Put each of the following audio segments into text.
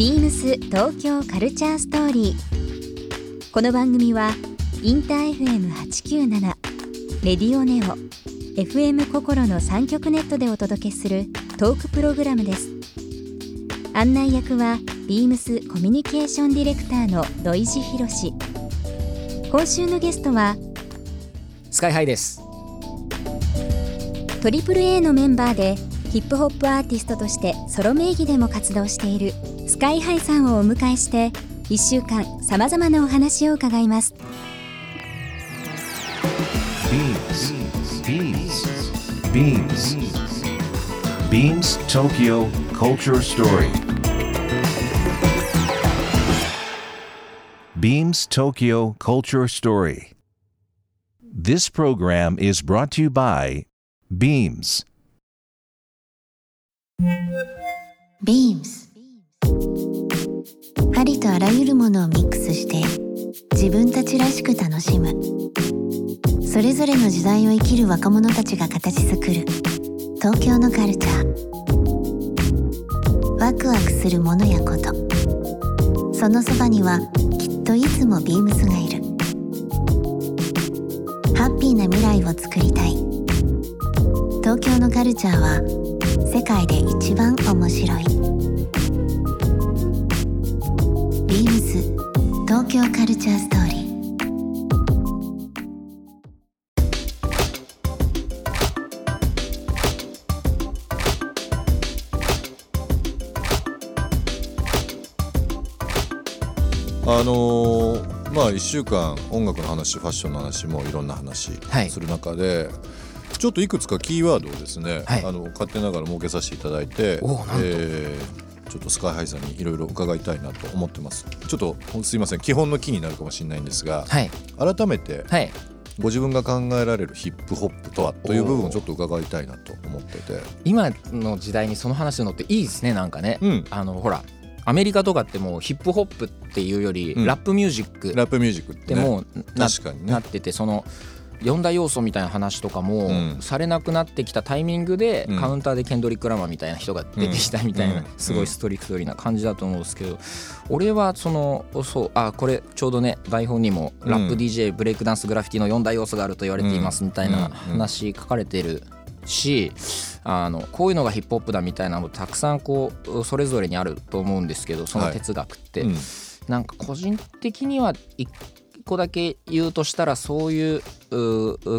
ビームス東京カルチャーストーリー。この番組はインター FM897 レディオネオ FM 心の三極ネットでお届けするトークプログラムです。案内役はビームスコミュニケーションディレクターの土井博志。今週のゲストはスカイハイですトリプル a のメンバーでヒップホップアーティストとしてソロ名義でも活動しているスカイハイさんをお迎えして1週間さまざまなお話を伺います BeamsBeamsBeamsTokyo Culture Story Beams Tokyo Culture Story This program is brought to you by Beams ビームスありとあらゆるものをミックスして自分たちらしく楽しむ。それぞれの時代を生きる若者たちが形作る。東京のカルチャー。ワクワクするものやこと。そのそばにはきっといつもビームスがいる。ハッピーな未来をつくりたい。東京のカルチャーは世界で一番面白い。ビームス東京カルチャーストーリー。あのーまあ1週間音楽の話ファッションの話もいろんな話はい。する中で、ちょっといくつかキーワードをですね、はい。あの勝手ながら設けさせていただいてえーちょっとスカイハイさんにいろいろ伺いたいなと思ってます。ちょっとすいません基本のキーになるかもしれないんですが、はい。改めてはい。ご自分が考えられるヒップホップとはという部分をちょっと伺いたいなと思ってて。今の時代にその話のっていいですねなんかね、うん。あのほらアメリカとかってもうヒップホップっていうより、うん。ラップミュージック。ラップミュージックっててもうな,、確かにね。なっててその四大要素みたいな話とかも、うん。されなくなってきたタイミングで、うん。カウンターでケンドリック・ラマーみたいな人が出てきたみたいな、うん。すごいストリクトリーな感じだと思うんですけど、俺はそのそうあこれちょうどね台本にも、うん。ラップ DJ ブレイクダンスグラフィティの四大要素があると言われていますみたいなうん話書かれてるしあのこういうのがヒップホップだみたいなのたくさんこうそれぞれにあると思うんですけどその哲学って。うんなんか個人的には一個だけ言うとしたらそういう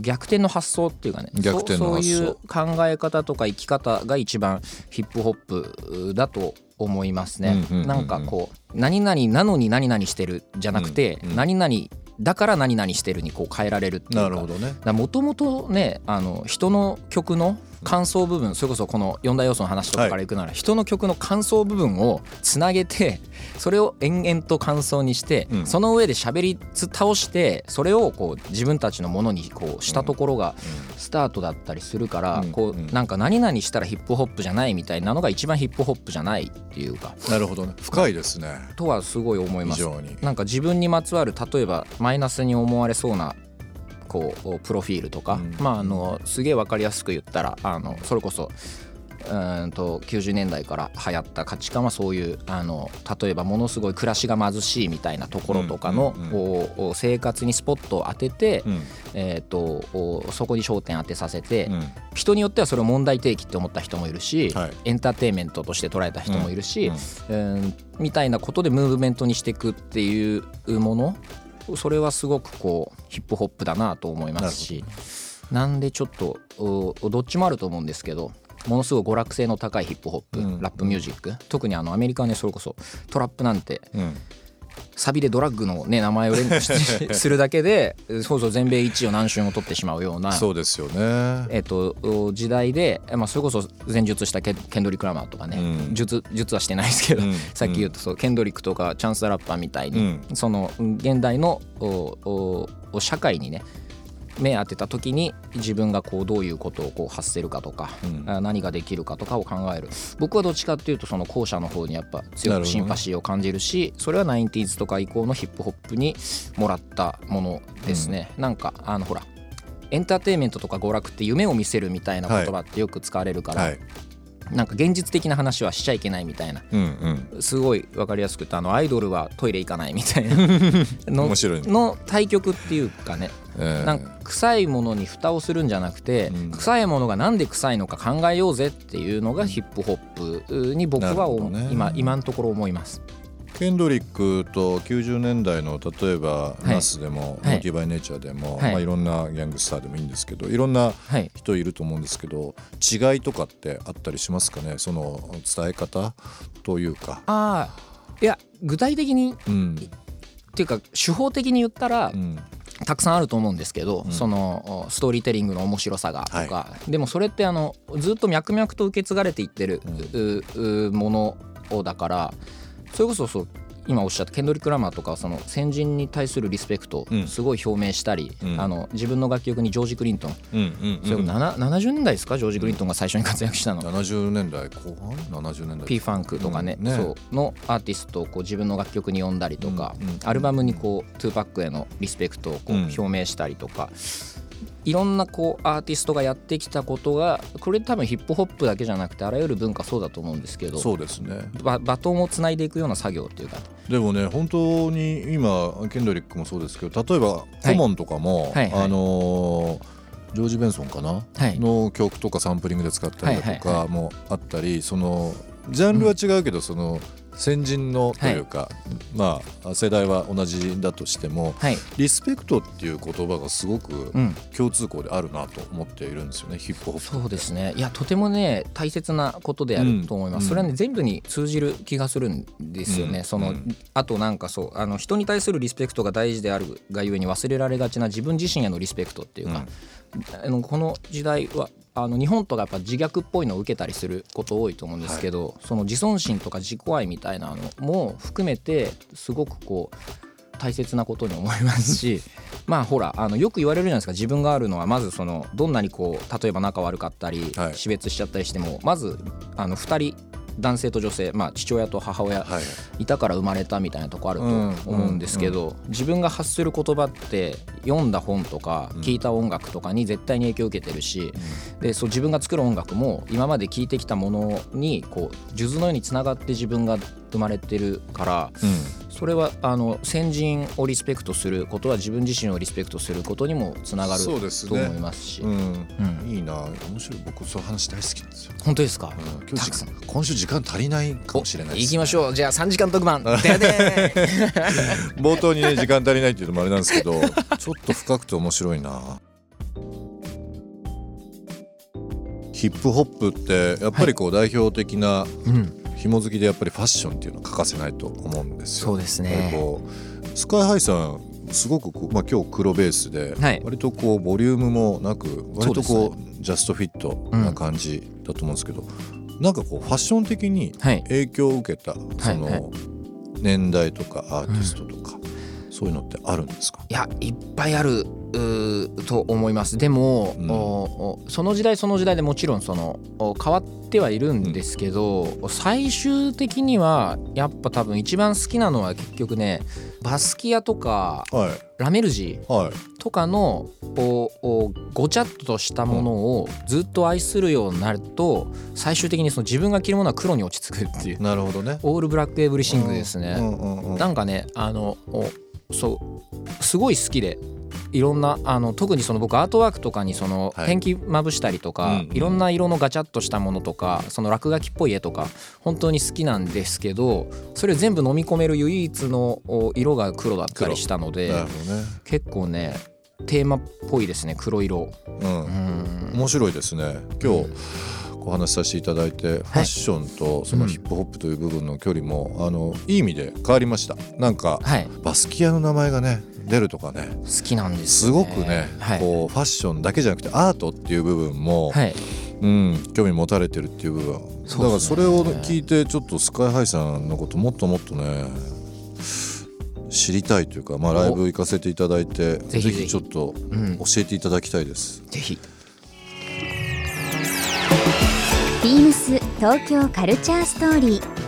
逆転の発想っていうかね。逆転のそういう考え方とか生き方が一番ヒップホップだと思いますね。なんかこう何々なのに何々してるじゃなくて、うんうん何々だから何々してるにこう変えられるっていうか。なるほどね。もともとねあの人の曲の感想部分それこそこの4大要素の話とかからいくなら、人の曲の感想部分をつなげてそれを延々と感想にして、うん。その上で喋り倒してそれをこう自分たちのものにこうしたところがスタートだったりするから、うん。こうなんか何々したらヒップホップじゃないみたいなのが一番ヒップホップじゃないっていうか。なるほどね。深いですね。とはすごい思います。非常に。なんか自分にまつわる例えばマイナスに思われそうなこうプロフィールとか、うん。まああのすげえ分かりやすく言ったらあのそれこそうーんと90年代から流行った価値観はそういうあの例えばものすごい暮らしが貧しいみたいなところとかの、うんうん生活にスポットを当てて、うん。えー、とおそこに焦点当てさせて、うん。人によってはそれを問題提起って思った人もいるし、はい。エンターテインメントとして捉えた人もいるし、うん。うん。みたいなことでムーブメントにしていくっていうものそれはすごくこうヒップホップだなと思いますしなんでちょっとおどっちもあると思うんですけどものすごい娯楽性の高いヒップホップ、うん。ラップミュージック。特にあのアメリカはねそれこそトラップなんてうんサビでドラッグの、ね、名前を連呼しするだけで そうそう全米1位を何週も取ってしまうようなそうですよね。えっと、時代で、まあ、それこそ前述したケケンドリック・ラマーとかね、うん。術術はしてないですけど、うん。さっき言うとそうケンドリックとかチャンス・ザ・ラッパーみたいに、うん。その現代のおおお社会にね目当てた時に自分がこうどういうことをこう発せるかとか、うん。あ何ができるかとかを考える。僕はどっちかっていうとその後者の方にやっぱ強くシンパシーを感じるしそれは 90s とか以降のヒップホップにもらったものですね、なんかあのほらエンターテインメントとか娯楽って夢を見せるみたいな言葉ってよく使われるから、はいなんか現実的な話はしちゃいけないみたいな。うんうん。すごい分かりやすくてあのアイドルはトイレ行かないみたいな。の面白いね。の対局っていうかね。えーなんか臭いものに蓋をするんじゃなくて、うん。臭いものがなんで臭いのか考えようぜっていうのがヒップホップに僕はね。今今のところ思います。ケンドリックと90年代の例えば、い。ナスでも、はい。モーティバイネイチャーでも、はい。まあ、いろんなギャングスターでもいいんですけどい。ろんなはい、人いると思うんですけど違いとかってあったりしますかね？その伝え方というか。ああいや具体的にうん。っていうか手法的に言ったら、うん。たくさんあると思うんですけど、うん。そのストーリーテリングの面白さがとか、はでもそれってあのずっと脈々と受け継がれていってる、ものをだからそれこそそう今おっしゃったケンドリック・ラマーとかはその先人に対するリスペクトうん。をすごい表明したり、うん。あの自分の楽曲にジョージ・クリントン、うんうん。それこそなな70年代ですか？ジョージ・クリントンが最初に活躍したの。70年代後半？70年代。P ファンクとかね,、うん。ね。そうのアーティストをこう自分の楽曲に呼んだりとか、うんうんアルバムにこう2パックへのリスペクトをこううん。表明したりとか、いろんなこうアーティストがやってきたことがこれ多分ヒップホップだけじゃなくてあらゆる文化そうだと思うんですけどそうですね。ババトンをつないでいくような作業っていうか。でもね本当に今ケンドリックもそうですけど例えばコモンとかも、はいはい。あのージョージ・ベンソンかな、はい。の曲とかサンプリングで使ったりだとかもあったりそのジャンルは違うけどその先人のというか、まあ世代は同じだとしてもはい、リスペクトっていう言葉がすごくうん、共通項であるなと思っているんですよねヒップホップそうですね。いやとてもね大切なことであると思います、うん。それはね全部に通じる気がするんですよね、うん。その、うん。あとなんかそうあの人に対するリスペクトが大事であるがゆえに忘れられがちな自分自身へのリスペクトっていうか、あのこの時代はあの日本とかやっぱ自虐っぽいのを受けたりすること多いと思うんですけど、その自尊心とか自己愛みたいなのも含めてすごくこう大切なことに思いますし まあほらあのよく言われるじゃないですか。自分があるのはまずそのどんなにこう例えば仲悪かったり、はい。死別しちゃったりしてもまずあの2人男性と女性、まあ、父親と母親はいい。たから生まれたみたいなとこあるとうん思うんですけど、自分が発する言葉って読んだ本とかうん。聞いた音楽とかに絶対に影響を受けてるし、でそう自分が作る音楽も今まで聴いてきたものにこう数珠のようにつながって自分が生まれてるからうんそれはあの先人をリスペクトすることは自分自身をリスペクトすることにもつながると思いますし。うんうん。いいな。面白い僕そういう話大好きなんですよ、本当ですか、うん。今日今週時間足りないかもしれない行きましょう。じゃあ3時間特番。冒頭にね時間足りないっていうのもあれなんですけどちょっと深くて面白いな。ヒップホップってやっぱりこう代表的なうん紐付きでやっぱりファッションっていうのは欠かせないと思うんですよ。そうですね。こうスカイハイさんすごくこう、まあ、今日黒ベースで、はい。割とこうボリュームもなく割とそうこうジャストフィットな感じだと思うんですけど、なんかこうファッション的にはい。影響を受けたそはい。の年代とかアーティストとか、そういうのってあるんですか？いやいっぱいあると思います。でも、うん。その時代その時代でもちろんそのお変わってはいるんですけど、最終的にはやっぱ多分一番好きなのは結局ねバスキアとかはい。ラメルジはい。とかのおおごちゃっとしたものをずっと愛するようになると最終的にその自分が着るものは黒に落ち着くっていうなるほどね。オールブラックエブリシングですね。うんうんうん。なんかねあのおそうすごい好きでいろんなあの特にその僕アートワークとかにそのはい。ペンキまぶしたりとか、うんうん。いろんな色のガチャっとしたものとかその落書きっぽい絵とか本当に好きなんですけどそれを全部飲み込める唯一のお色が黒だったりしたのでね。結構ねテーマっぽいですね黒色。うん。うん。面白いですね。今日お話しさせていただいて、ファッションとそのヒップホップという部分の距離も、あのいい意味で変わりました。なんかはい。バスキアの名前がね出るとかね。好きなんですすよごくね、はい。こうファッションだけじゃなくてアートっていう部分も、はい。うん、興味持たれてるっていう部分だからそれを聞いてちょっとスカイハイさんのこともっともっとね知りたいというか、まあ、ライブ行かせていただいてぜぜひ。ぜひひちょっとうん。教えていただきたいです。ぜひ。ビームス東京カルチャーストーリー。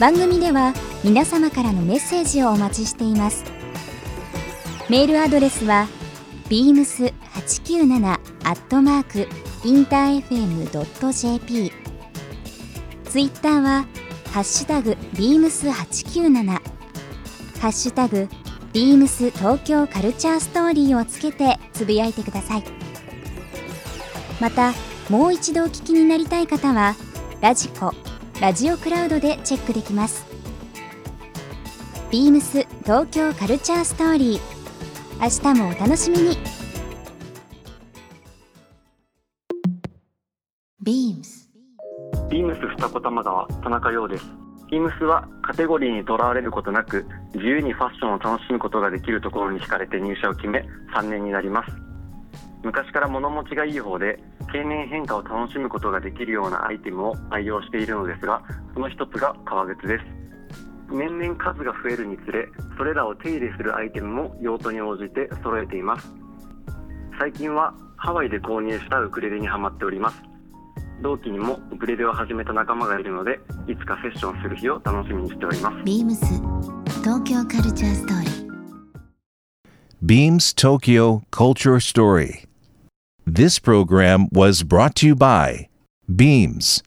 番組では皆様からのメッセージをお待ちしていますメールアドレスは beams897 アットマークインター FM.jp ツイッターはハッシュタグビームス897ハッシュタグビームス東京カルチャーストーリーをつけてつぶやいてください。またもう一度お聞きになりたい方はラジコラジオクラウドでチェックできます。ビームス東京カルチャーストーリー。明日もお楽しみに。ビームスビームス二子玉川田中陽です。ビームスはカテゴリーにとらわれることなく自由にファッションを楽しむことができるところに惹かれて入社を決め3年になります。昔から物持ちがいい方で経年変化を楽しむことができるようなアイテムを愛用しているのですがその一つが革靴です年々数が増えるにつれそれらを手入れするアイテムも用途に応じて揃えています最近はハワイで購入したウクレレにハマっております同期にもウクレレを始めた仲間がいるのでいつかセッションする日を楽しみにしておりますビームス東京カルチャーストーリー Beams Tokyo Culture Story. This program was brought to you by Beams.